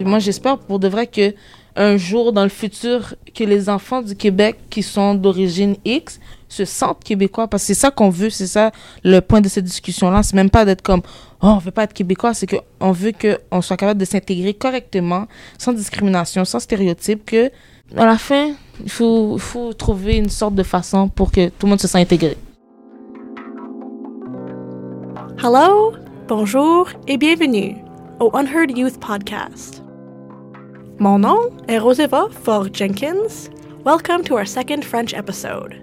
Moi, j'espère pour de vrai que un jour dans le futur, que les enfants du Québec qui sont d'origine X se sentent québécois parce que c'est ça qu'on veut, c'est ça le point de cette discussion-là. C'est même pas d'être comme oh on veut pas être québécois, c'est qu'on veut qu'on soit capable de s'intégrer correctement, sans discrimination, sans stéréotype, que à la fin il faut, faut trouver une sorte de façon pour que tout le monde se sente intégré. Hello, bonjour et bienvenue au Unheard Youth Podcast. Mon nom est Roseva Ford Jenkins. Welcome to our second French episode.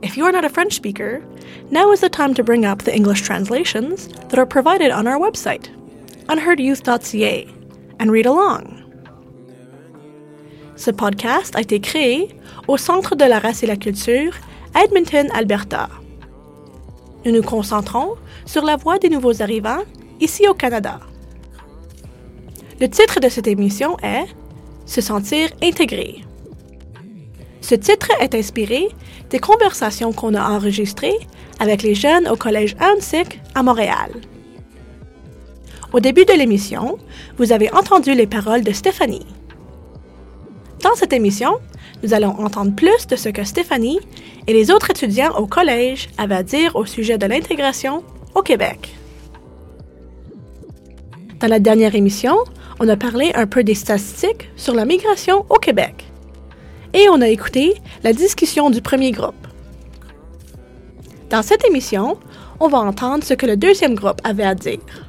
If you are not a French speaker, now is the time to bring up the English translations that are provided on our website, unheardyouth.ca, and read along. Ce podcast a été créé au Centre de la race et la culture, Edmonton, Alberta. Nous nous concentrons sur la voix des nouveaux arrivants ici au Canada. Le titre de cette émission est Se sentir intégré. Ce titre est inspiré des conversations qu'on a enregistrées avec les jeunes au collège Ansic à Montréal. Au début de l'émission, vous avez entendu les paroles de Stéphanie. Dans cette émission, nous allons entendre plus de ce que Stéphanie et les autres étudiants au collège avaient à dire au sujet de l'intégration au Québec. Dans la dernière émission, on a parlé un peu des statistiques sur la migration au Québec. Et on a écouté la discussion du premier groupe. Dans cette émission, on va entendre ce que le deuxième groupe avait à dire.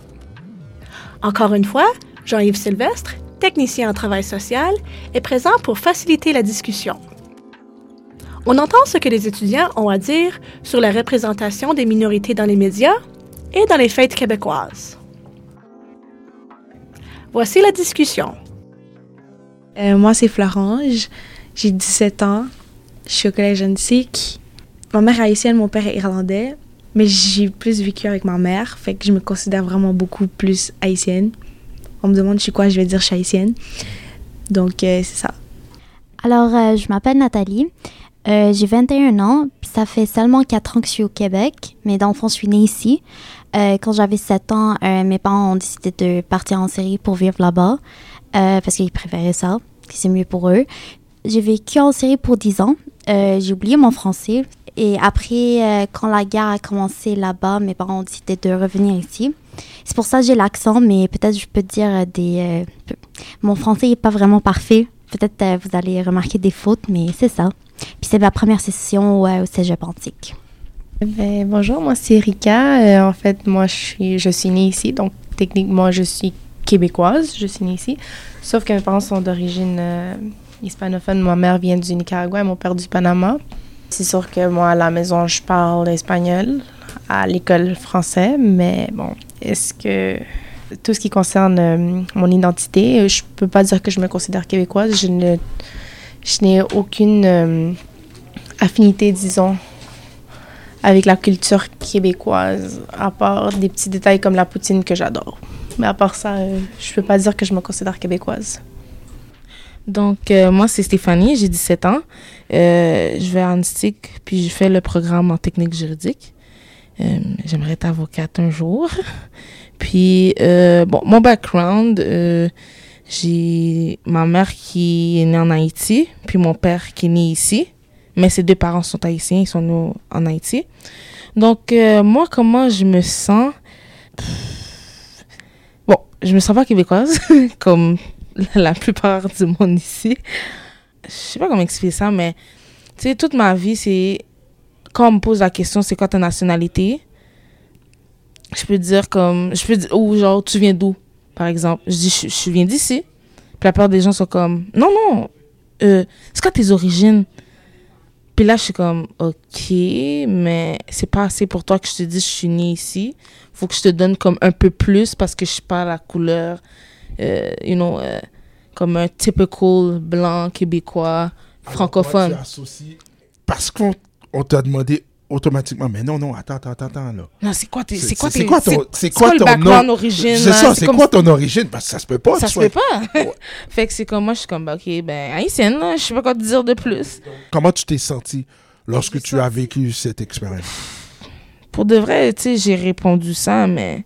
Encore une fois, Jean-Yves Sylvestre technicien en travail social, est présent pour faciliter la discussion. On entend ce que les étudiants ont à dire sur la représentation des minorités dans les médias et dans les fêtes québécoises. Voici la discussion. Euh, moi, c'est Florange. J'ai 17 ans. Je suis au collège Antique. Ma mère est haïtienne, mon père est irlandais. Mais j'ai plus vécu avec ma mère, fait que je me considère vraiment beaucoup plus haïtienne on me demande je suis quoi, je vais dire je suis haïtienne. Donc, euh, c'est ça. Alors, euh, je m'appelle Nathalie. Euh, j'ai 21 ans. Ça fait seulement 4 ans que je suis au Québec, le fond, je suis née ici. quand j'avais 7 ans, mes parents ont décidé de partir en série pour vivre là-bas parce qu'ils préféraient ça, que c'est mieux pour eux. J'ai vécu en série pour 10 ans. j'ai oublié mon français. Et après, quand la guerre a commencé là-bas, mes parents ont décidé de revenir ici. C'est pour ça que j'ai l'accent, mais peut-être je peux dire euh, des. Euh, mon français n'est pas vraiment parfait. Peut-être euh, vous allez remarquer des fautes, mais c'est ça. Puis c'est ma première session au Cégep Antique. Ben, bonjour, moi c'est Erika. en fait, moi je suis, née ici, donc techniquement je suis québécoise, je suis née ici. Sauf que mes parents sont d'origine hispanophone. Ma mère vient du Nicaragua et mon père du Panama. C'est sûr que moi à la maison je parle espagnol, à l'école français, mais bon, est-ce que tout ce qui concerne euh, mon identité, euh, je peux pas dire que je me considère québécoise. Je je n'ai aucune euh, affinité, disons, avec la culture québécoise, à part des petits détails comme la poutine que j'adore. Mais à part ça, je peux pas dire que je me considère québécoise. Donc, moi, c'est Stéphanie, j'ai 17 ans. je vais à Annecy, puis je fais le programme en technique juridique. Euh, j'aimerais être avocate un jour. Puis, euh, bon, mon background, euh, j'ai ma mère qui est née en Haïti, puis mon père qui est né ici. Mais ses deux parents sont haïtiens, ils sont nés en Haïti. Donc, moi, comment je me sens? Bon, je me sens pas québécoise, comme la plupart du monde ici. Je sais pas comment expliquer ça, mais tu sais, toute ma vie, c'est quand on me pose la question, c'est quoi ta nationalité? Je peux dire comme, je peux dire, ou genre, tu viens d'où, par exemple? Je dis, je, viens d'ici. Puis la plupart des gens sont comme, non, non, euh, c'est quoi tes origines? Puis là, je suis comme, ok, mais c'est pas assez pour toi que je te dise, je suis née ici. Faut que je te donne comme un peu plus parce que je suis pas la couleur, euh, you know, euh, comme un typical blanc québécois francophone. parce qu'on on t'a demandé automatiquement, mais non, non, attends, attends, attends, là. Non, c'est quoi, c'est quoi, c'est quoi ton, c'est quoi, ton background origine? C'est ça, c'est quoi ton origine? Parce que ça se peut pas. Ça se peut pas? fait que c'est comme, moi, je suis comme, ok, ben, haïtienne, là, je sais pas quoi te dire de plus. Comment tu t'es senti lorsque tu as vécu cette expérience? Pour de vrai, tu sais, j'ai répondu ça, mais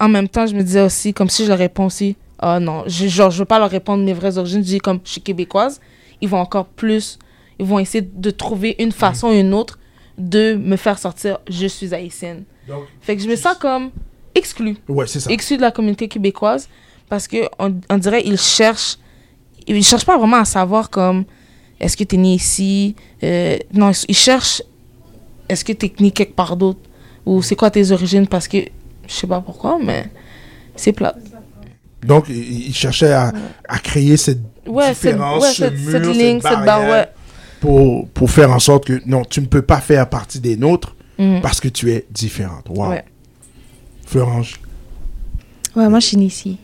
en même temps, je me disais aussi, comme si je leur réponds aussi, ah non, je, genre, je veux pas leur répondre mes vraies origines. Je dis, comme je suis québécoise, ils vont encore plus, ils vont essayer de trouver une façon ou une autre de me faire sortir, je suis haïtienne. Donc, Fait que je me sens comme exclue, ouais, c'est ça. exclue de la communauté québécoise, parce que on, on dirait ils cherchent, ils cherchent pas vraiment à savoir comme, est-ce que tu es né ici, Euh, non, ils cherchent, est-ce que tu es né quelque part d'autre, ou c'est quoi tes origines, parce que, je sais pas pourquoi, mais c'est plat. Donc, il il cherchait à, à créer cette Ouais, cette, différence, ouais, ce cette, mur, cette cette ligne, cette barre, barrière. ouais. Pour, pour faire en sorte que non, tu ne peux pas faire partie des nôtres Mhm. parce que tu es différente. Wow. Ouais. Florence, Ouais, moi, je suis ici.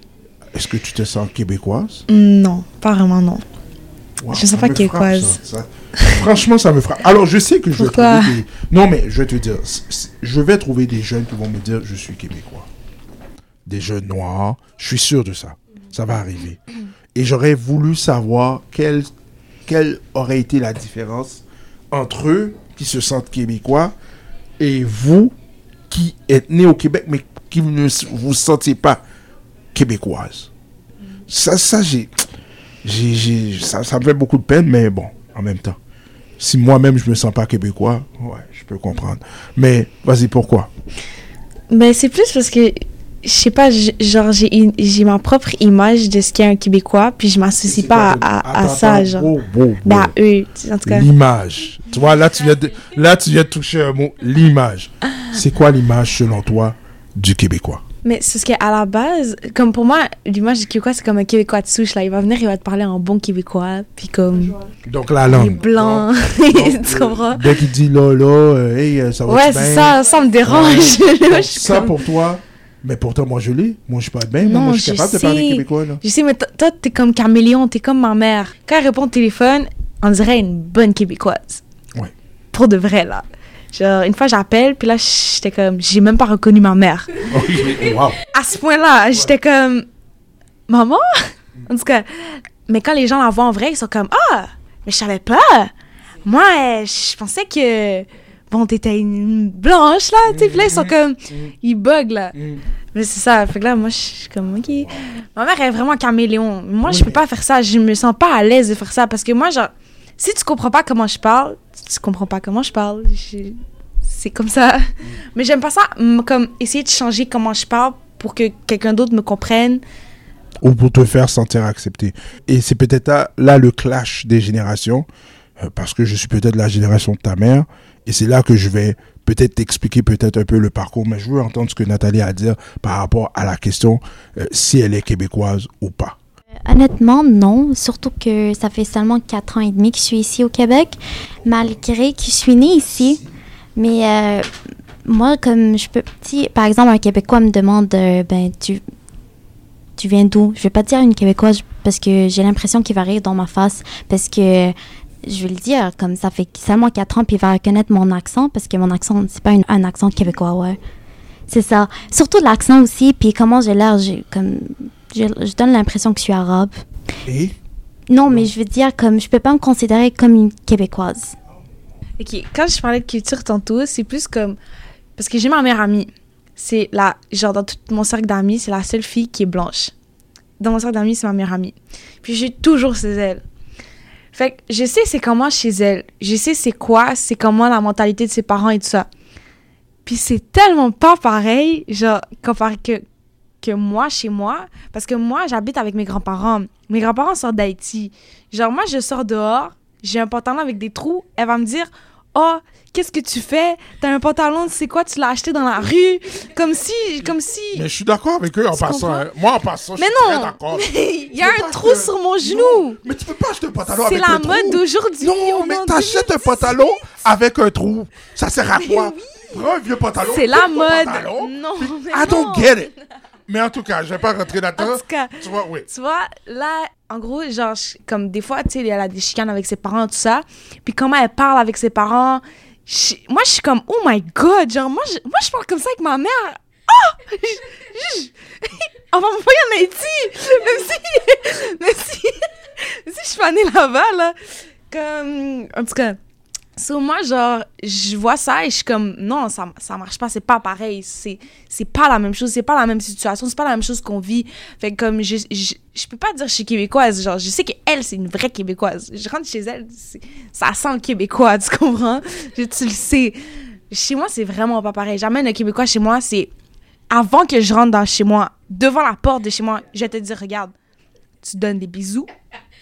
est-ce que tu te sens québécoise? Non, pas vraiment, non. Wow, Je me sens pas québécoise. frappe, ça, ça. Franchement, ça me frappe. Alors, je sais que je vais Pourquoi? trouver des... Non, mais je vais te dire, c- c- je vais trouver des jeunes qui vont me dire je suis québécois. Des jeunes noirs. Je suis sûr de ça. Ça va arriver. Et j'aurais voulu savoir quelle, quelle aurait été la différence entre eux qui se sentent québécois et vous qui êtes nés au Québec mais qui ne vous sentez pas québécoise? Ça, ça ça, me fait beaucoup de peine, mais bon, en même temps. Si moi-même je me sens pas québécois, ouais, je peux comprendre. Mais vas-y, pourquoi? Ben, c'est plus parce que, je sais pas, genre, j'ai ma propre image de ce qu'est un Québécois, puis je m'associe pas à, à, ça, genre. beau, beau, Ben, à beau. eux, en tout cas. L'image. Tu vois, là tu, viens de, là, tu viens de toucher un mot. L'image. C'est quoi l'image, selon toi, du Québécois? Mais c'est parce qu'à la base, comme pour moi, l'image du Québécois, c'est comme un Québécois de souche, là. Il va venir, il va te parler en bon Québécois, puis comme, Donc, la il est langue. blanc, Donc, tu euh, comprends? Dès qu'il dit là, là, euh, hey, euh, ça va Ouais, c'est ça, ça me dérange. Donc, je suis ça comme- pour toi, mais pourtant, moi, je l'ai. Moi, je suis pas bien. Non, moi, je suis je capable de parler sais. québécois, là. Je sais, mais to- toi, t'es comme caméléon, t'es comme ma mère. Quand elle répond au téléphone, on dirait une bonne québécoise. Ouais. Pour de vrai, là. Genre, une fois, j'appelle, puis là, j'étais comme, j'ai même pas reconnu ma mère. Wow. À ce point-là, j'étais comme, maman? En tout cas, mais quand les gens la voient en vrai, ils sont comme, ah, mais je savais pas. Moi, je pensais que, bon, t'étais une blanche, là, tu sais, puis là, ils sont comme, ils bug, là. Mm. Mais c'est ça. Fait que là, moi, je suis comme, OK. Ma mère est vraiment caméléon. Moi, Oui, je peux mais- pas faire ça. Je me sens pas à l'aise de faire ça. Parce que moi, genre, si tu comprends pas comment je parle, tu comprends pas comment je parle. Je- C'est comme ça. Mais j'aime pas ça, comme essayer de changer comment je parle pour que quelqu'un d'autre me comprenne. ou pour te faire sentir accepté. Et c'est peut-être là, là le clash des générations, euh, parce que je suis peut-être la génération de ta mère, et c'est là que je vais peut-être t'expliquer peut-être un peu le parcours, mais je veux entendre ce que Nathalie a à dire par rapport à la question euh, si elle est québécoise ou pas. Honnêtement, non. Surtout que ça fait seulement 4 ans et demi que je suis ici au Québec, malgré que je suis née ici. Mais euh, moi, comme je peux... Si, par exemple, un Québécois me demande, euh, ben, tu, tu viens d'où? Je vais pas dire une Québécoise parce que j'ai l'impression qu'il va rire dans ma face. Parce que, je vais le dire, comme ça fait seulement 4 ans, puis il va reconnaître mon accent, parce que mon accent, c'est pas une- un accent québécois, ouais. C'est ça. Surtout l'accent aussi, puis comment j'ai l'air, j'ai comme... Je, je donne l'impression que je suis arabe. Et? Non, mais je veux dire, comme je peux pas me considérer comme une québécoise. OK. Quand je parlais de culture tantôt, c'est plus comme. Parce que j'ai ma meilleure amie. C'est la. Genre, dans tout mon cercle d'amis, c'est la seule fille qui est blanche. Dans mon cercle d'amis, c'est ma meilleure amie. Puis j'ai toujours chez elle. Fait que je sais c'est comment chez elle. Je sais c'est quoi, c'est comment la mentalité de ses parents et tout ça. Puis c'est tellement pas pareil, genre, comparé que, que moi, chez moi. Parce que moi, j'habite avec mes grands-parents. Mes grands-parents sortent d'Haïti. Genre, moi, je sors dehors, j'ai un pantalon avec des trous. Elle va me dire, oh, qu'est-ce que tu fais? T'as un pantalon, c'est quoi? Tu l'as acheté dans la rue? Comme si, comme si... mais je suis d'accord avec eux en passant. hein. Moi en passant, je Mais suis très non! d'accord. Il y a un trou sur mon Non, genou! mais tu peux pas acheter un pantalon C'est avec la un trou. mode d'aujourd'hui. Non, on mais en t'achètes un 2018. pantalon avec un trou. Ça sert à quoi? Prends un vieux pantalon. C'est la mode! pantalon. Non, mais I don't non. get it. Mais en tout cas, je vais pas rentrer En là-dedans. tout cas, Tu vois, oui. tu vois, là, en gros, genre, je- comme des fois, tu sais, elle a des chicanes avec ses parents, tout ça. Puis comment elle parle avec ses parents. Moi, je suis comme, oh my god, genre, moi, je, moi, je parle comme ça avec ma mère. Je- On va m'envoyer en Haïti! Même si, même si, même si je suis pas née là-bas, là. Comme, en tout cas, So, moi, genre, je vois ça et je suis comme, non, ça, ça marche pas, c'est pas pareil. C'est, pas la même chose, c'est pas la même situation, c'est pas la même chose qu'on vit. Fait comme, je, je, je peux pas dire je suis québécoise. Genre, je sais qu'elle, c'est une vraie québécoise. Je rentre chez elle, ça sent le québécois, tu comprends? Tu le sais. Chez moi, c'est vraiment pas pareil. J'amène un québécois chez moi, c'est avant que je rentre dans chez moi, devant la porte de chez moi, je te dire, regarde, tu donnes des bisous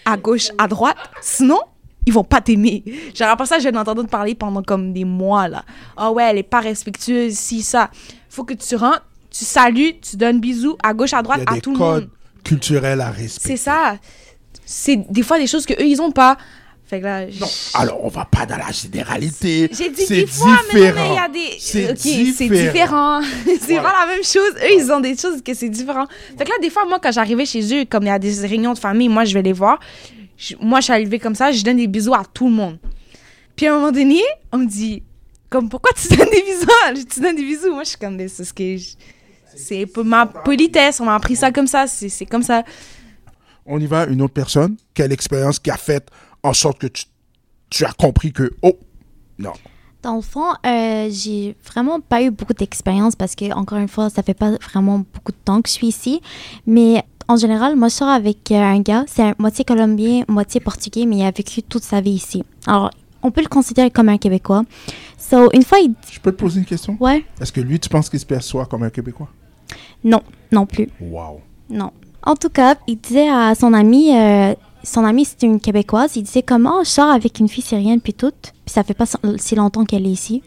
à gauche, à droite. Sinon, ils vont pas t'aimer. Genre, après ça, je vais t'entendre parler pendant comme des mois, là. Ah ouais, elle est pas respectueuse, si, ça. Faut que tu rentres, tu salues, tu donnes bisous à gauche, à Il droite, y a à des tout le codes monde. culturels à respecter. C'est ça. C'est des fois des choses que eux ils ont pas. Fait que là, Non, alors on va pas dans la généralité. j'ai dit des fois, mais il y a des. C'est différent. différent. c'est Voilà. pas la même chose. Eux, ils ont des choses que c'est différent. Fait que là, des fois, moi, quand j'arrivais chez eux, comme il y a des réunions de famille, moi, je vais les voir. Je- moi, je suis arrivée comme ça, je donne des bisous à tout le monde. Puis à un moment donné, on me dit, comme, pourquoi tu donnes des bisous? Je tu donnes des bisous? Moi, je suis comme, c'est ce que. je- C'est ma politesse, on m'a appris ça comme ça, c'est c'est comme ça. On y va, une autre personne. Quelle expérience qui a fait en sorte que tu, tu as compris que, oh, non. Dans le fond, euh, j'ai vraiment pas eu beaucoup d'expérience parce que, encore une fois, ça fait pas vraiment beaucoup de temps que je suis ici. Mais en général, moi, je sors avec euh, un gars, c'est moitié colombien, moitié portugais, mais il a vécu toute sa vie ici. Alors, on peut le considérer comme un Québécois. So, une fois, il. Je peux te poser une question? Ouais, Est-ce que lui, tu penses qu'il se perçoit comme un Québécois? non, non plus. Wow. Non. En tout cas, il disait à son ami, euh, son amie c'était une québécoise, il disait comment je sors avec une fille syrienne puis tout, puis ça fait pas si longtemps qu'elle est ici.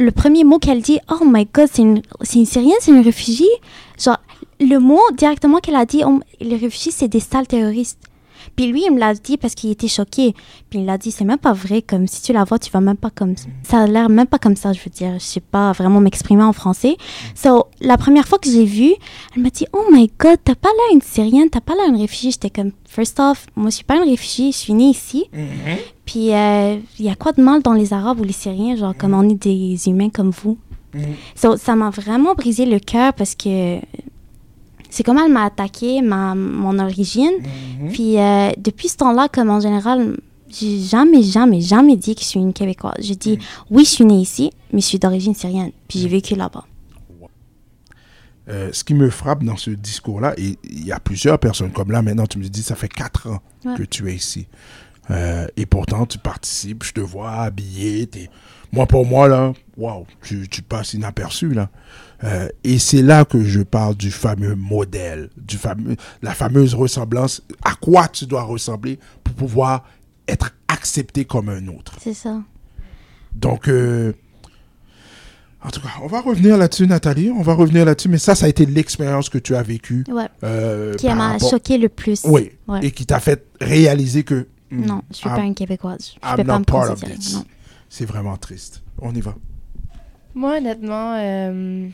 Le premier mot qu'elle dit, oh my god, c'est une, une syrienne, c'est une réfugiée. Genre, le mot directement qu'elle a dit, oh, les réfugiés c'est des sales terroristes. Puis lui, il me l'a dit parce qu'il était choqué. Puis il l'a dit, c'est même pas vrai, comme si tu la vois, tu vas même pas comme ça. a l'air même pas comme ça, je veux dire. Je sais pas vraiment m'exprimer en français. So, la première fois que j'ai vu, elle m'a dit, oh my god, t'as pas l'air une Syrienne, t'as pas l'air une réfugiée. J'étais comme, first off, moi je suis pas une réfugiée, je suis née ici. Puis il y a quoi de mal dans les Arabes ou les Syriens, genre comme on est des humains comme vous? So, ça m'a vraiment brisé le cœur parce que c'est comme elle m'a attaqué, ma, mon origine. Puis euh, depuis ce temps-là, comme en général, j'ai jamais, jamais, jamais dit que je suis une Québécoise. J'ai dit, oui, je suis née ici, mais je suis d'origine syrienne. Puis j'ai vécu là-bas. Euh, ce qui me frappe dans ce discours-là, et il y a plusieurs personnes, comme là maintenant, tu me dis, ça fait quatre ans Ouais. que tu es ici. Euh, et pourtant, tu participes, je te vois habillé. t'es- Moi, pour moi, là, waouh, tu, tu passes inaperçu, là. Euh, et c'est là que je parle du fameux modèle, du fameux, la fameuse ressemblance. À quoi tu dois ressembler pour pouvoir être accepté comme un autre. C'est ça. Donc, euh, en tout cas, on va revenir là-dessus, Nathalie. On va revenir là-dessus. Mais ça, ça a été l'expérience que tu as vécue. Ouais. euh, Qui m'a rapport- choqué le plus. Oui. Ouais. Et qui t'a fait réaliser que. Hmm, Non, je suis I'm- pas une Québécoise. Je I'm peux pas not me part of considérer. C'est vraiment triste. On y va. Moi, honnêtement, euh,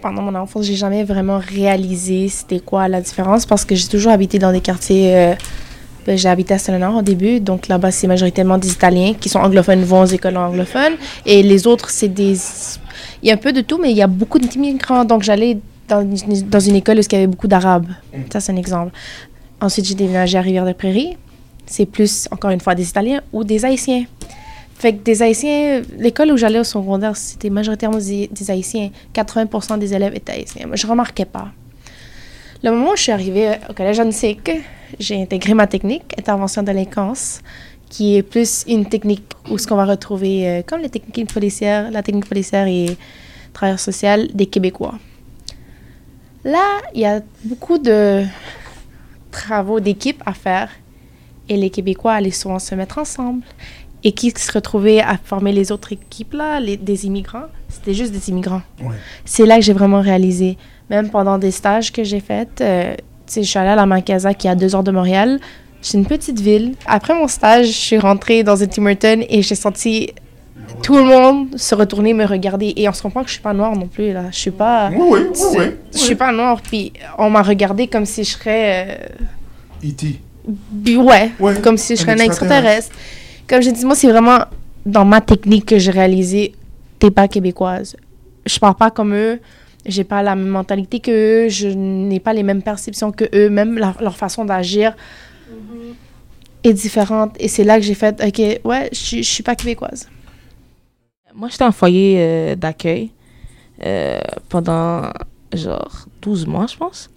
pendant mon enfance, j'ai jamais vraiment réalisé c'était quoi la différence parce que j'ai toujours habité dans des quartiers. euh, ben, j'ai habité à Saint-Léonard au début, donc là-bas, c'est majoritairement des Italiens qui sont anglophones, vont aux écoles anglophones. Et les autres, c'est des. Il y a un peu de tout, mais il y a beaucoup d'immigrants. Donc, j'allais dans, une- dans une école où il y avait beaucoup d'Arabes. Ça, c'est un exemple. Ensuite, j'ai déménagé à Rivière-des-Prairies. C'est plus, encore une fois, des Italiens ou des Haïtiens. Fait que des Haïtiens, l'école où j'allais au secondaire, c'était majoritairement des, Haïtiens. 80% des élèves étaient Haïtiens. Je remarquais pas. Le moment où je suis arrivée au collège Annecyc, j'ai intégré ma technique, intervention délinquance, qui est plus une technique où ce qu'on va retrouver, euh, comme les techniques policières, la technique policière et travailleur social des Québécois. Là, il y a beaucoup de travaux d'équipe à faire et les Québécois allaient souvent se mettre ensemble et qui se retrouvaient à former les autres équipes là, les, des immigrants, c'était juste des immigrants. Ouais. C'est là que j'ai vraiment réalisé, même pendant des stages que j'ai faits, euh, je suis allée à la Mancasa qui est à deux heures de Montréal. C'est une petite ville. Après mon stage, je suis rentrée dans un Tim Hortons et j'ai senti tout le monde se retourner, me regarder. Et on se comprend que je suis pas noire non plus là. Je suis pas, Oui, oui, oui, oui. je suis pas noire. Puis on m'a regardé comme si je serais euh, E.T. puis ouais, Ouais, comme si je serais un extraterrestre. Comme j'ai dit, moi, c'est vraiment dans ma technique que j'ai réalisé, t'es pas québécoise. Je parle pas comme eux, j'ai pas la même mentalité que eux, je n'ai pas les mêmes perceptions que eux, même la- leur façon d'agir. est différente. Et c'est là que j'ai fait, OK, ouais, je suis- je suis pas québécoise. Moi, j'étais en foyer euh, d'accueil euh, pendant genre 12 mois, je pense.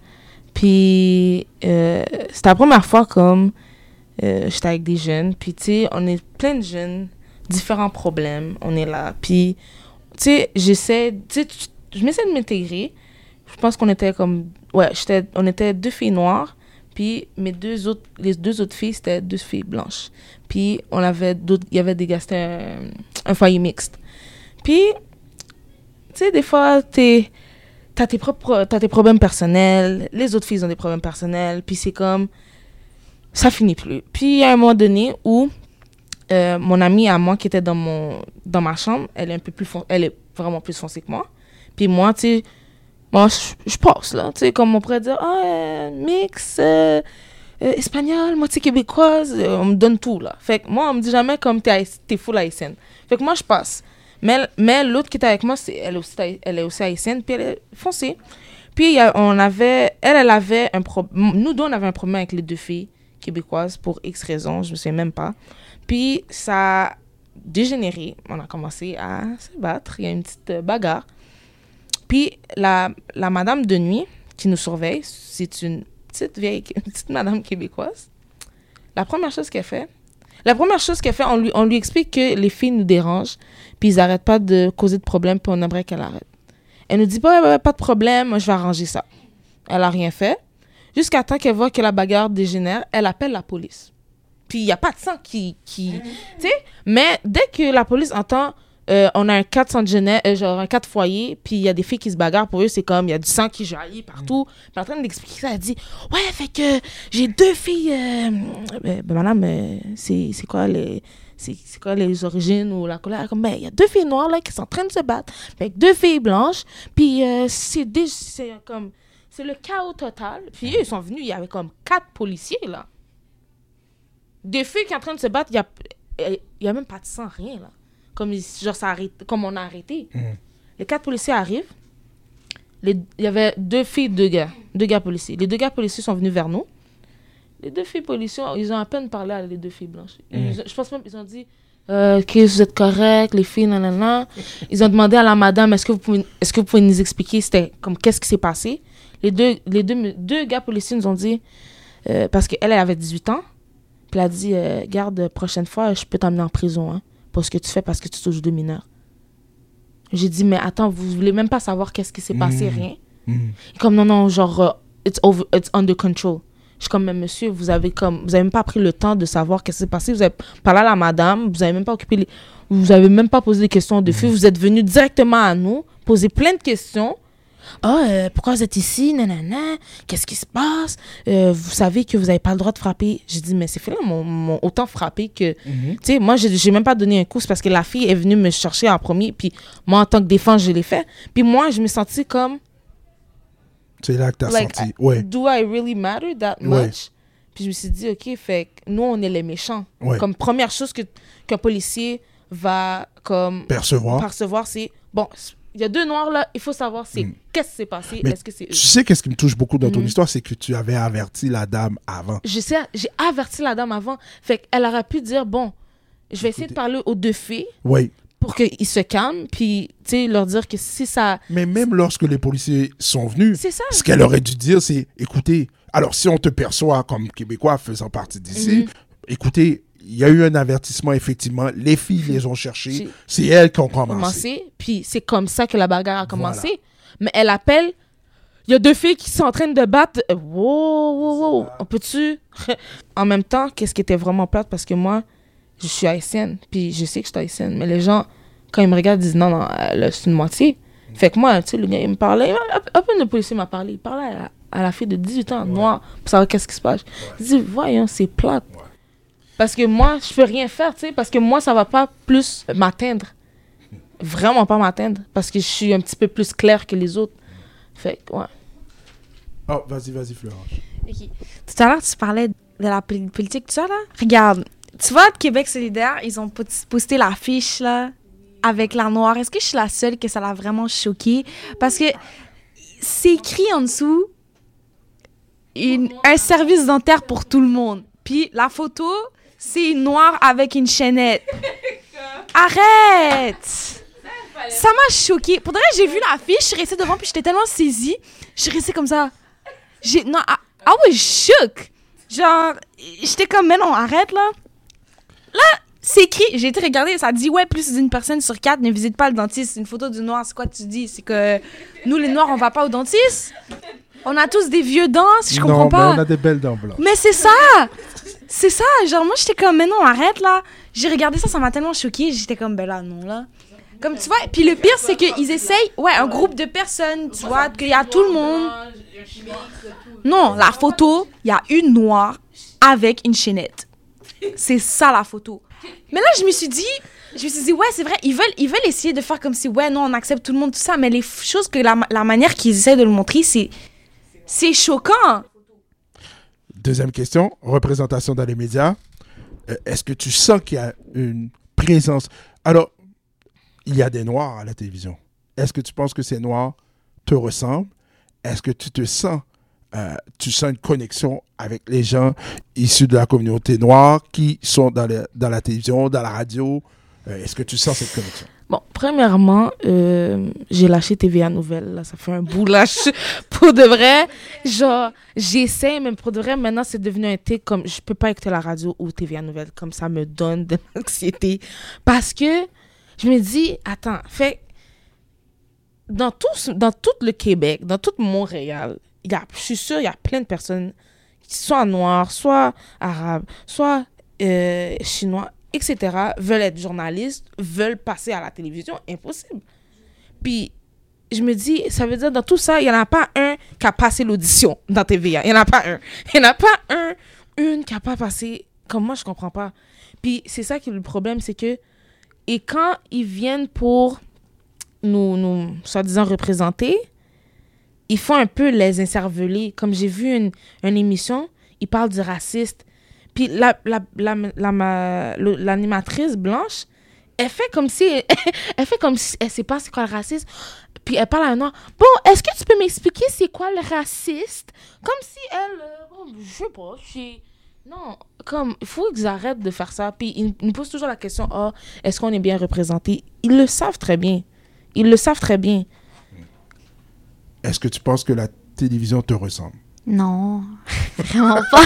Puis, euh, c'était la première fois comme euh, j'étais avec des jeunes. Puis, tu sais, on est plein de jeunes, différents problèmes. On est là. Puis, tu sais, j'essaie, tu sais, je m'essaie de m'intégrer. Je pense qu'on était comme, ouais, j'étais, on était deux filles noires. Puis, mes deux autres, les deux autres filles, c'était deux filles blanches. Puis, on avait d'autres, il y avait des gars, c'était un, un foyer mixte. Puis, tu sais, des fois, t'es, t'as, tes propres, t'as tes problèmes personnels, les autres filles ont des problèmes personnels, puis c'est comme, ça finit plus. Puis, il y a un moment donné où euh, mon amie à moi qui était dans, mon, dans ma chambre, elle est un peu plus, elle est vraiment plus foncée que moi. Puis moi, tu sais, moi, je, passe, là, tu sais, comme on pourrait dire, ah, euh, mix, euh, euh, espagnol, moitié québécoise, euh, on me donne tout, là. Fait que moi, on me dit jamais comme t'es, t'es full haïtienne. Fait que moi, je passe. Mais, mais l'autre qui était avec moi, c'est, elle, aussi, elle est aussi haïtienne, puis elle est foncée. Puis on avait, elle, elle avait un problème, nous deux, on avait un problème avec les deux filles québécoises pour X raisons, je me souviens même pas. Puis ça a dégénéré, on a commencé à se battre, il y a une petite euh, bagarre. Puis la, la madame de nuit qui nous surveille, c'est une petite vieille, une petite madame québécoise. La première chose qu'elle fait, la première chose qu'elle fait, on lui, on lui explique que les filles nous dérangent, puis ils n'arrêtent pas de causer de problèmes, puis on aimerait qu'elle arrête. Elle nous dit pas, pas de problème, je vais arranger ça. Elle a rien fait. Jusqu'à temps qu'elle voit que la bagarre dégénère, elle appelle la police. Puis il n'y a pas de sang qui. qui tu sais, mais dès que la police entend, euh, on a un 4 centre jeunesse, euh, genre un 4 foyer, puis il y a des filles qui se bagarrent, pour eux, c'est comme, il y a du sang qui jaillit partout. Puis elle est en train d'expliquer ça, elle dit, ouais, fait que j'ai deux filles. euh, euh, ben, madame, euh, c'est c'est quoi les. C'est quoi les origines ou la couleur? Comme, ben, il y a deux filles noires là qui sont en train de se battre avec deux filles blanches. Puis c'est des- c'est comme. C'est le chaos total. Puis eux, ils sont venus, il y avait comme quatre policiers là. Des filles qui sont en train de se battre, il y a, y a même pas de sang, rien là. Comme, ils- genre, ça arrête, comme on a arrêté. Les quatre policiers arrivent. Il y avait deux filles, deux gars. Deux gars policiers. Les deux gars policiers sont venus vers nous. Les deux filles policiers, ils ont à peine parlé à les deux filles blanches. Ils ont- je pense même qu'ils ont dit euh, Ok, vous êtes correct, les filles, nan, nan, nan. Ils ont demandé à la madame Est-ce que, vous pouvez- est-ce que vous pouvez nous expliquer c'était comme qu'est-ce qui s'est passé? Les deux, les deux, deux gars policiers nous ont dit euh, Parce qu'elle, elle avait 18 ans. Puis elle a dit euh, Garde, prochaine fois, je peux t'emmener en prison hein, pour ce que tu fais parce que tu touches deux mineurs. J'ai dit Mais attends, vous voulez même pas savoir qu'est-ce qui s'est passé, rien? Mhm. comme non, non, genre, euh, it's, over, it's under control. Je suis comme, mais monsieur, vous avez comme, vous avez même pas pris le temps de savoir qu'est-ce qui s'est passé. Vous avez parlé à la madame, vous avez même pas occupé les, vous avez même pas posé des questions de feu. Vous êtes venu directement à nous, poser plein de questions. Ah, euh, pourquoi vous êtes ici? Nanana, qu'est-ce qui se passe? Euh, vous savez que vous avez pas le droit de frapper. J'ai dit, mais c'est fait là, m'ont m'ont autant frappé que, tu sais, moi, j'ai j'ai même pas donné un coup. C'est parce que la fille est venue me chercher en premier. Puis moi, en tant que défense, je l'ai fait. Puis moi, je me sentis comme, C'est là que t'as like, senti. Ouais. do I really matter that Ouais. much? Puis je me suis dit, OK, fait nous, on est les méchants. Ouais. Comme première chose que qu'un policier va comme Percevoir. percevoir, c'est, bon, il y a deux noirs là, il faut savoir c'est Mm. qu'est-ce qui s'est passé, est-ce que c'est eux? Tu sais qu'est-ce qui me touche beaucoup dans ton Mhm. histoire, c'est que tu avais averti la dame avant. Je sais, j'ai averti la dame avant. Fait qu'elle aurait pu dire, bon, je vais essayer de parler aux deux filles Oui. pour qu'ils se calment, puis, tu sais, leur dire que si ça... Mais même lorsque les policiers sont venus, ça. ce qu'elle aurait dû dire, c'est écoutez, alors si on te perçoit comme Québécois faisant partie d'ici, Mhm. écoutez, il y a eu un avertissement, effectivement. Les filles les ont cherchés. J'ai- C'est elles qui ont commencé. Puis c'est comme ça que la bagarre a commencé. Mais elle appelle. Il y a deux filles qui sont en train de battre. Euh, Wow, wow, wow. On peut-tu? en même temps, qu'est-ce qui était vraiment plate? Parce que moi, je suis haïtienne. Puis je sais que je suis haïtienne. Mais les gens, quand ils me regardent, disent non, non, c'est une moitié. Fait que moi, tu sais, le gars, il me parlait. Un peu de policier m'a parlé. Il parlait à la, à la fille de 18 ans, noire, pour savoir qu'est-ce qui se passe. Je dis, voyons, c'est plate. Parce que moi, je peux rien faire, tu sais, parce que moi, ça va pas plus m'atteindre. Vraiment pas m'atteindre. Parce que je suis un petit peu plus claire que les autres. Fait que, ouais. Oh, vas-y, vas-y, Florence. Tout à l'heure, tu parlais de la poli- politique, tout ça, là. Regarde, tu vois, Québec solidaire, ils ont pos- posté l'affiche, là, avec la noire. Est-ce que je suis la seule que ça l'a vraiment choquée? Parce que c'est écrit en dessous une- un service dentaire pour tout le monde. Puis la photo, c'est noir avec une chaînette. Arrête! Ça m'a choqué. Pour de vrai, j'ai vu l'affiche, je suis restée devant, puis j'étais tellement saisie. Je suis restée comme ça. J'ai. Non, I, I was shook. Genre, j'étais comme, mais non, arrête là. Là, c'est écrit, j'ai été regarder, ça dit, ouais, plus d'une personne sur quatre ne visite pas le dentiste. C'est une photo du noir, c'est quoi tu dis? C'est que nous, les noirs, on va pas au dentiste? On a tous des vieux dents, je comprends non, pas. mais on a des belles dents blanches. Mais c'est ça! C'est ça! Genre, moi, j'étais comme, mais non, arrête là! J'ai regardé ça, ça m'a tellement choqué. J'étais comme, ben là, non, là. Comme tu vois, puis le pire, c'est qu'ils essayent, ouais, un groupe de personnes, tu vois, qu'il y a tout le monde. Non, la photo, il y a une noire avec une chaînette. C'est ça la photo. Mais là, je me suis dit, je me suis dit, ouais, c'est vrai, ils veulent, ils veulent essayer de faire comme si, ouais, non, on accepte tout le monde, tout ça, mais les choses que la, la manière qu'ils essaient de le montrer, c'est, c'est choquant. Deuxième question, représentation dans les médias. Euh, Est-ce que tu sens qu'il y a une présence? Alors, il y a des noirs à la télévision. Est-ce que tu penses que ces noirs te ressemblent? Est-ce que tu te sens, euh, tu sens une connexion avec les gens issus de la communauté noire qui sont dans, la télévision, dans la radio? Euh, Est-ce que tu sens cette connexion? Bon, premièrement, euh, j'ai lâché TVA Nouvelle. Là, ça fait un bout je- pour de vrai, genre, j'essaie, mais pour de vrai, maintenant, c'est devenu un tic comme je peux pas écouter la radio ou TVA Nouvelle. Comme ça me donne de l'anxiété. Parce que je me dis, attends, fait. Dans tout, dans tout le Québec, dans tout Montréal, y a, je suis sûre, il y a plein de personnes qui soit noirs, soit arabes, soit euh, chinois, etc., veulent être journalistes, veulent passer à la télévision. Impossible. Puis, je me dis, ça veut dire, dans tout ça, il n'y en a pas un qui a passé l'audition dans TVA. Il n'y en a pas un. Il n'y en a pas un, une qui n'a pas passé. Comme moi, je comprends pas. Puis, c'est ça qui est le problème, c'est que, et quand ils viennent pour nous, nous soi-disant, représenter, ils font un peu les incervelés. Comme j'ai vu une, une émission, ils parlent du raciste. Puis la, la, la, l'animatrice blanche, elle fait comme si elle fait comme si elle sait pas c'est quoi le racisme. Puis elle parle à un noir. Bon, est-ce que tu peux m'expliquer c'est quoi le raciste? Comme si elle, euh, oh, je sais pas, c'est non, comme il faut qu'ils arrêtent de faire ça. Puis ils, ils nous posent toujours la question, oh, est-ce qu'on est bien représenté? Ils le savent très bien. Ils le savent très bien. Est-ce que tu penses que la télévision te ressemble? Non, vraiment pas.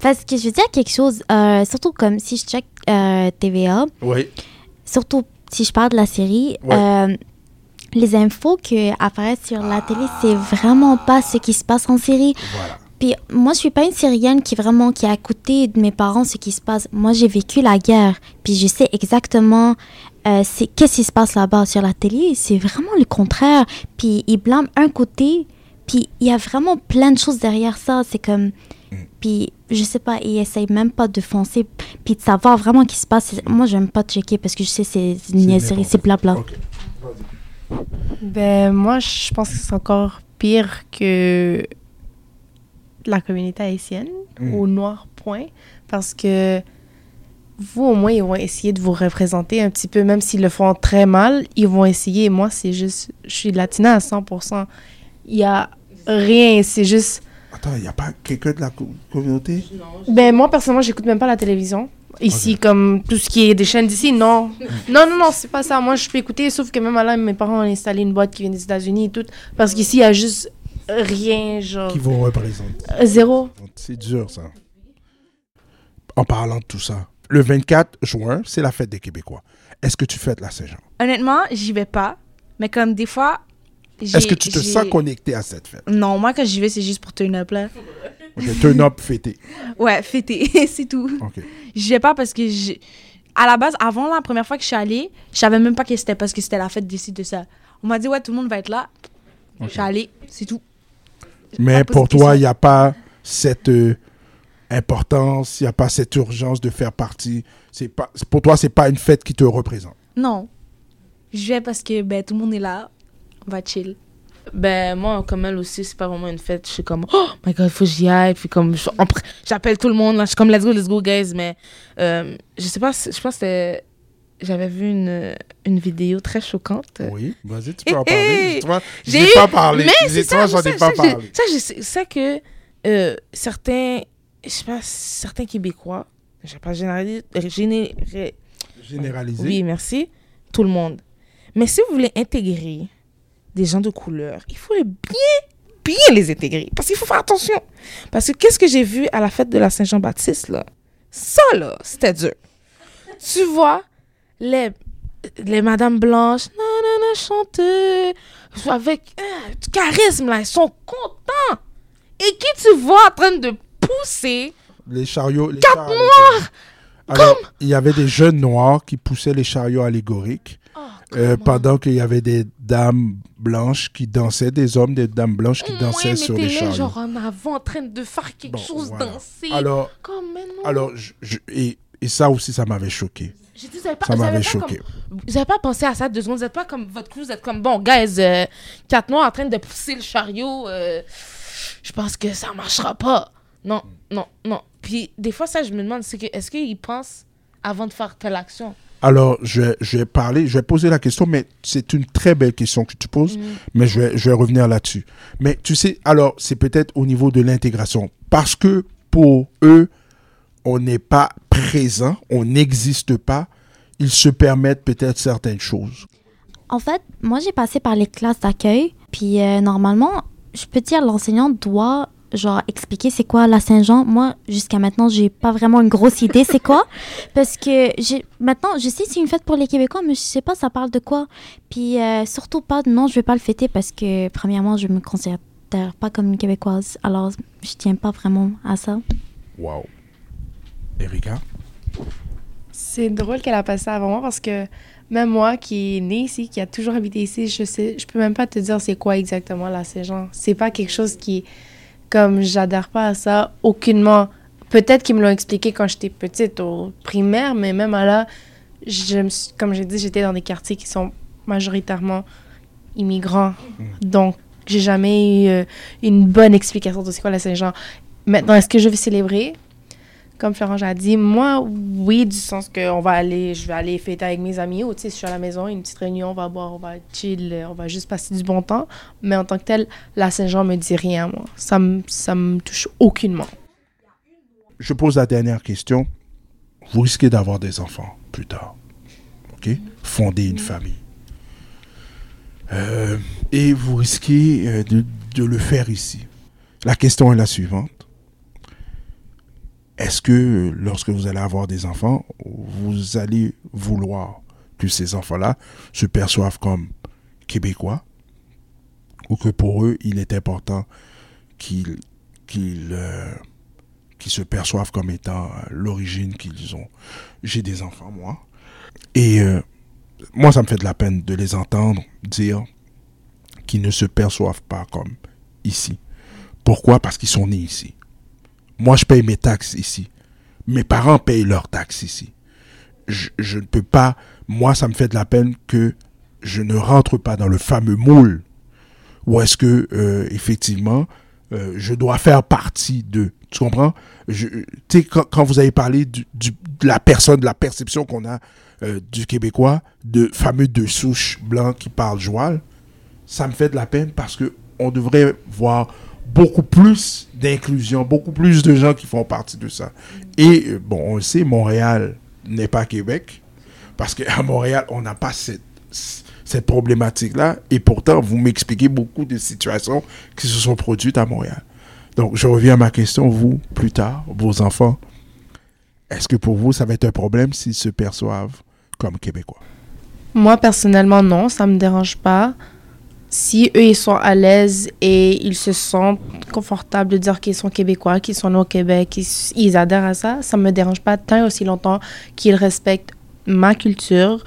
Parce que je veux dire quelque chose, euh, surtout comme si je check euh, TVA, Oui. surtout si je parle de la série, euh, les infos qui apparaissent sur la télé, c'est vraiment pas ce qui se passe en série. Voilà. Puis moi, je suis pas une Syrienne qui vraiment qui a écouté de mes parents ce qui se passe. Moi, j'ai vécu la guerre, puis je sais exactement euh, c'est qu'est-ce qui se passe là-bas sur la télé. C'est vraiment le contraire. Puis ils blâment un côté, puis il y a vraiment plein de choses derrière ça. C'est comme, puis je sais pas, ils essayent même pas de foncer, puis de savoir vraiment ce qui se passe. Moi, j'aime pas checker parce que je sais c'est c'est une niaiserie, c'est blabla. Ok. Ben, moi, je pense que c'est encore pire que la communauté haïtienne Mm. au noir point. Parce que vous, au moins, ils vont essayer de vous représenter un petit peu, même s'ils le font très mal, ils vont essayer. Moi, c'est juste, je suis latina à 100%. Il y a rien, c'est juste. Attends, il n'y a pas quelqu'un de la co- communauté? Ben, moi, personnellement, j'écoute même pas la télévision. Ici, comme tout ce qui est des chaînes d'ici, non. Non, non, non, c'est pas ça. Moi, je peux écouter, sauf que même là, mes parents ont installé une boîte qui vient des États-Unis et tout. Parce qu'ici, il y a juste rien, genre. qui vous représente euh, Zéro. C'est dur, ça. En parlant de tout ça, le 24 juin, c'est la fête des Québécois. Est-ce que tu fêtes la Saint-Jean? Honnêtement, j'y vais pas. Mais comme des fois. Est-ce que tu te sens connecté à cette fête? Non, moi, quand j'y vais, c'est juste pour turn up, là. Ok, Turn up, fêter. Ouais, fêter, c'est tout. Ok. J'y vais pas parce que. À la base, avant la première fois que je suis allée, je savais même pas que c'était parce que c'était la fête d'ici de ça. On m'a dit, ouais, tout le monde va être là. Je suis allée, c'est tout. Mais pour toi, il n'y a pas cette euh, importance, il n'y a pas cette urgence de faire partie. Pas, pour toi, c'est pas une fête qui te représente? Non. Je vais parce que ben, tout le monde est là. On va chill. Ben, moi, comme elle aussi, c'est pas vraiment une fête. Je suis comme, oh my god, faut que j'y aille. Puis comme, j'appelle tout le monde. Là. Je suis comme, let's go, let's go, guys. Mais euh, je sais pas, je pense que j'avais vu une, une vidéo très choquante. Oui, vas-y, tu peux en parler. Justement, J'ai j'ai eu- pas parlé. Mais c'est ça, j'en ai pas parlé. Ça, je sais, ça que euh, certains, je sais pas, certains Québécois, je vais pas généraliser, géné- ré- Généralisé. oui, merci, tout le monde. Mais si vous voulez intégrer des gens de couleur, il faut les bien, bien les intégrer. Parce qu'il faut faire attention. Parce que qu'est-ce que j'ai vu à la fête de la Saint-Jean-Baptiste, là? Ça, là, c'était dur. Tu vois, les, les Madame Blanches, nanana, chanteuses, avec du charisme, là, ils sont contents. Et qui tu vois en train de pousser Les chariots. Les Quatre allégoriques. Alors, il y avait des jeunes noirs qui poussaient les chariots allégoriques. Euh, pendant qu'il y avait des dames blanches qui dansaient, des hommes, des dames blanches qui dansaient Ouais, sur les chariots. genre en avant, en train de faire quelque Bon, chose, voilà. danser. Alors, Comme, alors je- je- et, et ça aussi, ça m'avait choqué. Vous avez pas, Ça m'avait choqué. comme- vous avez pas pensé à ça deux secondes. Vous êtes pas comme votre crew, vous êtes comme, bon, guys, euh, quatre noirs en train de pousser le chariot. euh, je pense que ça marchera pas. Non, non, non. Puis des fois, ça, je me demande, c'est que, est-ce qu'ils pensent avant de faire telle action? Alors, je vais, je vais parler, je vais poser la question, mais c'est une très belle question que tu poses, Mm. mais je vais, je vais revenir là-dessus. Mais tu sais, alors, c'est peut-être au niveau de l'intégration. Parce que pour eux, on n'est pas présent, on n'existe pas, ils se permettent peut-être certaines choses. En fait, moi, j'ai passé par les classes d'accueil. Puis, euh, normalement, je peux dire, l'enseignant doit, genre, expliquer c'est quoi la Saint-Jean. Moi, jusqu'à maintenant, j'ai pas vraiment une grosse idée c'est quoi. Parce que j'ai maintenant, je sais c'est une fête pour les Québécois, mais je sais pas ça parle de quoi. Puis, euh, surtout pas, non, je vais pas le fêter parce que, premièrement, je me considère pas comme une Québécoise. Alors, je tiens pas vraiment à ça. Wow. Erika? C'est drôle qu'elle a passé avant moi parce que même moi qui est née ici, qui a toujours habité ici, je sais, je peux même pas te dire c'est quoi exactement la Saint-Jean. C'est pas quelque chose qui, comme j'adhère pas à ça aucunement. Peut-être qu'ils me l'ont expliqué quand j'étais petite au primaire, mais même à là, je me suis- comme j'ai dit, j'étais dans des quartiers qui sont majoritairement immigrants. Donc, j'ai jamais eu euh, une bonne explication de c'est quoi la Saint-Jean. Maintenant, est-ce que je vais célébrer? Comme Florence a dit, moi, oui, du sens que on va aller, je vais aller fêter avec mes amis, ou si je suis à la maison, une petite réunion, on va boire, on va chill, euh, on va juste passer du bon temps. Mais en tant que tel, la Saint-Jean me dit rien, moi. Ça me, ça me touche aucunement. Je pose la dernière question. Vous risquez d'avoir des enfants plus tard. OK? Fonder une famille. Euh, et vous risquez euh, de, de le faire ici. La question est la suivante. Est-ce que lorsque vous allez avoir des enfants, vous allez vouloir que ces enfants-là se perçoivent comme québécois ou que pour eux, il est important qu'ils euh, se perçoivent comme étant l'origine qu'ils ont. J'ai des enfants, moi. Et euh, moi, ça me fait de la peine de les entendre dire qu'ils ne se perçoivent pas comme ici. Pourquoi? Parce qu'ils sont nés ici. Moi, je paye mes taxes ici. Mes parents payent leurs taxes ici. Je, ne peux pas... Moi, ça me fait de la peine que je ne rentre pas dans le fameux moule où est-ce que, euh, effectivement, euh, je dois faire partie de. Tu comprends? Tu sais, quand, vous avez parlé de la personne, de la perception qu'on a euh, du Québécois, de fameux de souche blanc qui parle joual, ça me fait de la peine parce que on devrait voir beaucoup plus d'inclusion, beaucoup plus de gens qui font partie de ça. Et euh, bon, on le sait, Montréal n'est pas Québec parce qu'à Montréal, on n'a pas cette, cette problématique-là. Et pourtant, vous m'expliquez beaucoup de situations qui se sont produites à Montréal. Donc, je reviens à ma question, vous, plus tard, vos enfants, est-ce que pour vous, ça va être un problème s'ils se perçoivent comme Québécois? Moi, personnellement, non, ça me dérange pas. Si eux, ils sont à l'aise et ils se sentent confortables de dire qu'ils sont québécois, qu'ils sont nés au Québec, ils, adhèrent à ça, ça me dérange pas tant et aussi longtemps qu'ils respectent ma culture,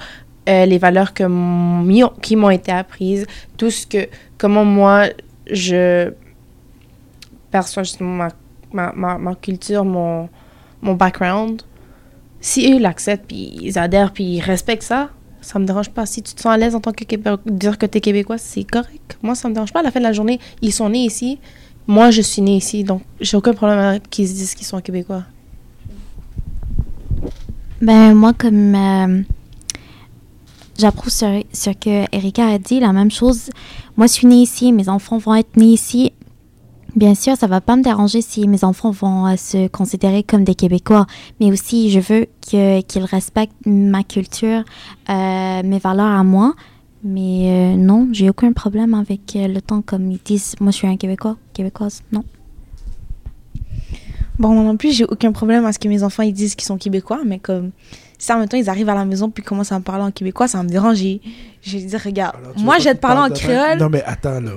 euh, les valeurs qui m'ont été apprises, tout ce que, comment moi, je perçois justement ma, ma, ma, ma culture, mon, mon background. Si eux, l'acceptent, puis ils adhèrent, puis ils respectent ça, ça me dérange pas. Si tu te sens à l'aise en tant que Québécois, dire que tu es Québécois, c'est correct. Moi, ça me dérange pas. À la fin de la journée, ils sont nés ici. Moi, je suis née ici, donc j'ai aucun problème qu'ils se disent qu'ils sont Québécois. Ben, moi, comme euh, j'approuve ce, ce que Erika a dit, la même chose. Moi, je suis née ici, mes enfants vont être nés ici. Bien sûr, ça va pas me déranger si mes enfants vont euh, se considérer comme des Québécois, mais aussi je veux que- qu'ils respectent ma culture, euh, mes valeurs à moi. Mais euh, non, j'ai aucun problème avec euh, le temps comme ils disent, moi je suis un Québécois, Québécoise, non. Bon, moi non plus, j'ai aucun problème à ce que mes enfants ils disent qu'ils sont québécois, mais comme si en même temps ils arrivent à la maison puis commencent à me parler en québécois, ça va me dérange. Et Je vais dire, regarde, Alors, moi je vais te parler en créole. Non, mais attends, là.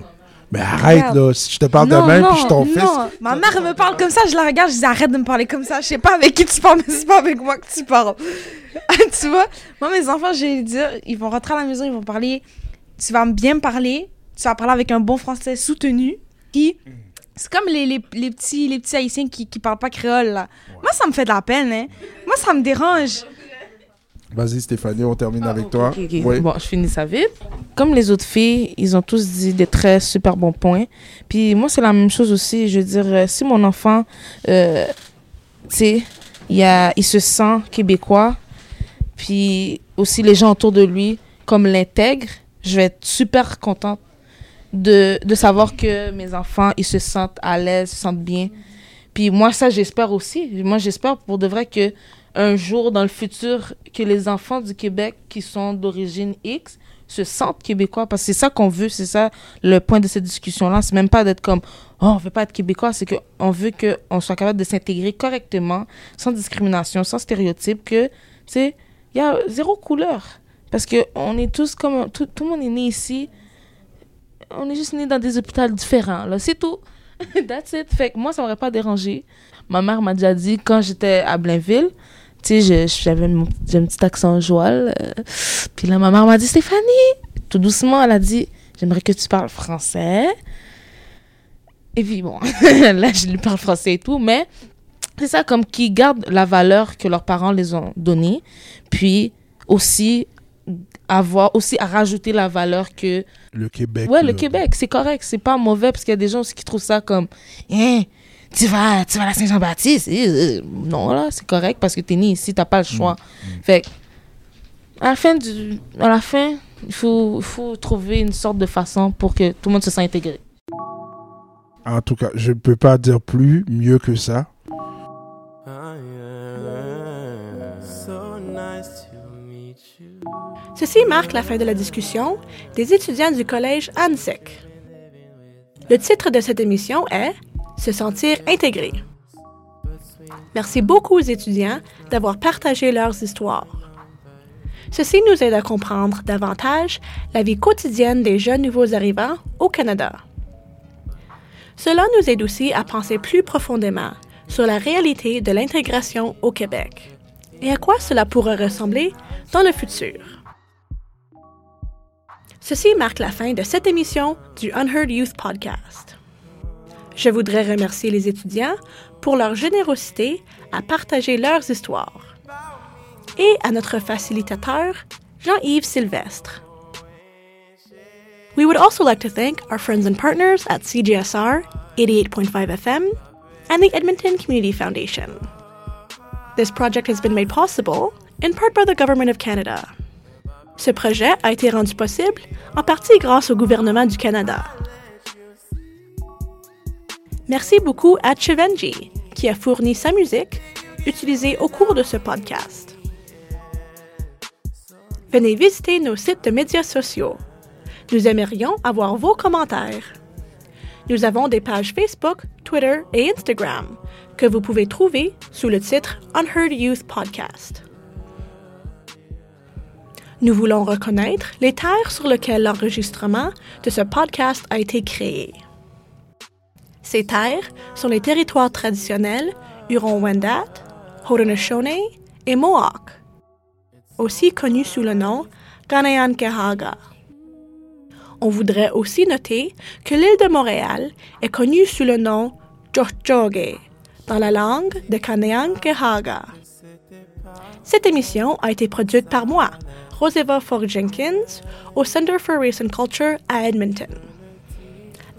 Mais arrête, Regarde. là. Si je te parle Non, de même, non, puis je t'en fais. non. Ma mère elle me parle comme ça, je la regarde, je dis arrête de me parler comme ça. Je sais pas avec qui tu parles, mais c'est pas avec moi que tu parles. tu vois, moi mes enfants, je vais dire, ils vont rentrer à la maison, ils vont parler. Tu vas bien me parler, tu vas parler avec un bon français soutenu. Qui, c'est comme les, les, les petits les petits haïtiens qui qui parlent pas créole là. Moi ça me fait de la peine, hein. Moi ça me dérange. Vas-y, Stéphanie, on termine avec toi. Ok, ok. Oui. Bon, je finis ça vite. Comme les autres filles, ils ont tous dit des très super bons points. Puis moi, c'est la même chose aussi. Je veux dire, euh, si mon enfant, euh, tu sais, il, a- il se sent québécois, puis aussi les gens autour de lui, comme l'intègrent, je vais être super contente de, de savoir que mes enfants, ils se sentent à l'aise, se sentent bien. Puis moi, ça, j'espère aussi. Moi, j'espère pour de vrai que un jour dans le futur, que les enfants du Québec qui sont d'origine X se sentent québécois. Parce que c'est ça qu'on veut, c'est ça le point de cette discussion-là. C'est même pas d'être comme, oh, on veut pas être québécois, c'est qu'on veut qu'on soit capable de s'intégrer correctement, sans discrimination, sans stéréotype, que, tu il y a zéro couleur. Parce que on est tous comme, tout, tout le monde est né ici, on est juste né dans des hôpitaux différents, là, c'est tout. That's it. Fait que moi, ça m'aurait pas dérangé. Ma mère m'a déjà dit, quand j'étais à Blainville, tu sais, j'avais mon- un petit accent joual. euh, puis là, ma mère m'a dit, Stéphanie, tout doucement, elle a dit, j'aimerais que tu parles français. Et puis bon, là, je lui parle français et tout, mais c'est ça, comme qu'ils gardent la valeur que leurs parents les ont donnée, puis aussi avoir, aussi à rajouter la valeur que Le Québec. Ouais, le. Québec, c'est correct. C'est pas mauvais parce qu'il y a des gens aussi qui trouvent ça comme, hein, tu vas, tu vas à la Saint-Jean-Baptiste. euh. Non, là, c'est correct parce que t'es né ici, t'as pas le choix. Fait que, à la fin du, à la fin, il faut, il faut trouver une sorte de façon pour que tout le monde se sente intégré. En tout cas, je ne peux pas dire plus mieux que ça. Ceci marque la fin de la discussion des étudiants du collège ANSEC. Le titre de cette émission est Se sentir intégré. Merci beaucoup aux étudiants d'avoir partagé leurs histoires. Ceci nous aide à comprendre davantage la vie quotidienne des jeunes nouveaux arrivants au Canada. Cela nous aide aussi à penser plus profondément sur la réalité de l'intégration au Québec et à quoi cela pourrait ressembler dans le futur. Ceci marque la fin de cette émission du Unheard Youth Podcast. Je voudrais remercier les étudiants pour leur générosité à partager leurs histoires et à notre facilitateur, Jean-Yves Sylvestre. We would also like to thank our friends and partners at CJSR 88.5 FM and the Edmonton Community Foundation. This project has been made possible in part by the Government of Canada. Ce projet a été rendu possible en partie grâce au gouvernement du Canada. Merci beaucoup à Chivenji, qui a fourni sa musique utilisée au cours de ce podcast. Venez visiter nos sites de médias sociaux. Nous aimerions avoir vos commentaires. Nous avons des pages Facebook, Twitter et Instagram que vous pouvez trouver sous le titre Unheard Youth Podcast. Nous voulons reconnaître les terres sur lesquelles l'enregistrement de ce podcast a été créé. Ces terres sont les territoires traditionnels Huron-Wendat, Haudenosaunee et Mohawk, aussi connus sous le nom Kaneankehaga. On voudrait aussi noter que l'île de Montréal est connue sous le nom Tjohtjogé dans la langue de Kaneankehaga. Cette émission a été produite par moi, Roseva Ford Jenkins, au Center for Race and Culture à Edmonton.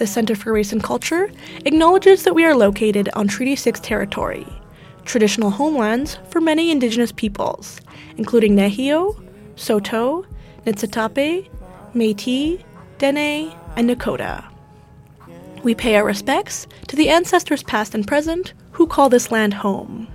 The Center for Race and Culture acknowledges that we are located on Treaty 6 territory, traditional homelands for many Indigenous peoples, including Nehio, Soto, Nitsitape, Métis, Dene, and Nakota. We pay our respects to the ancestors past and present who call this land home.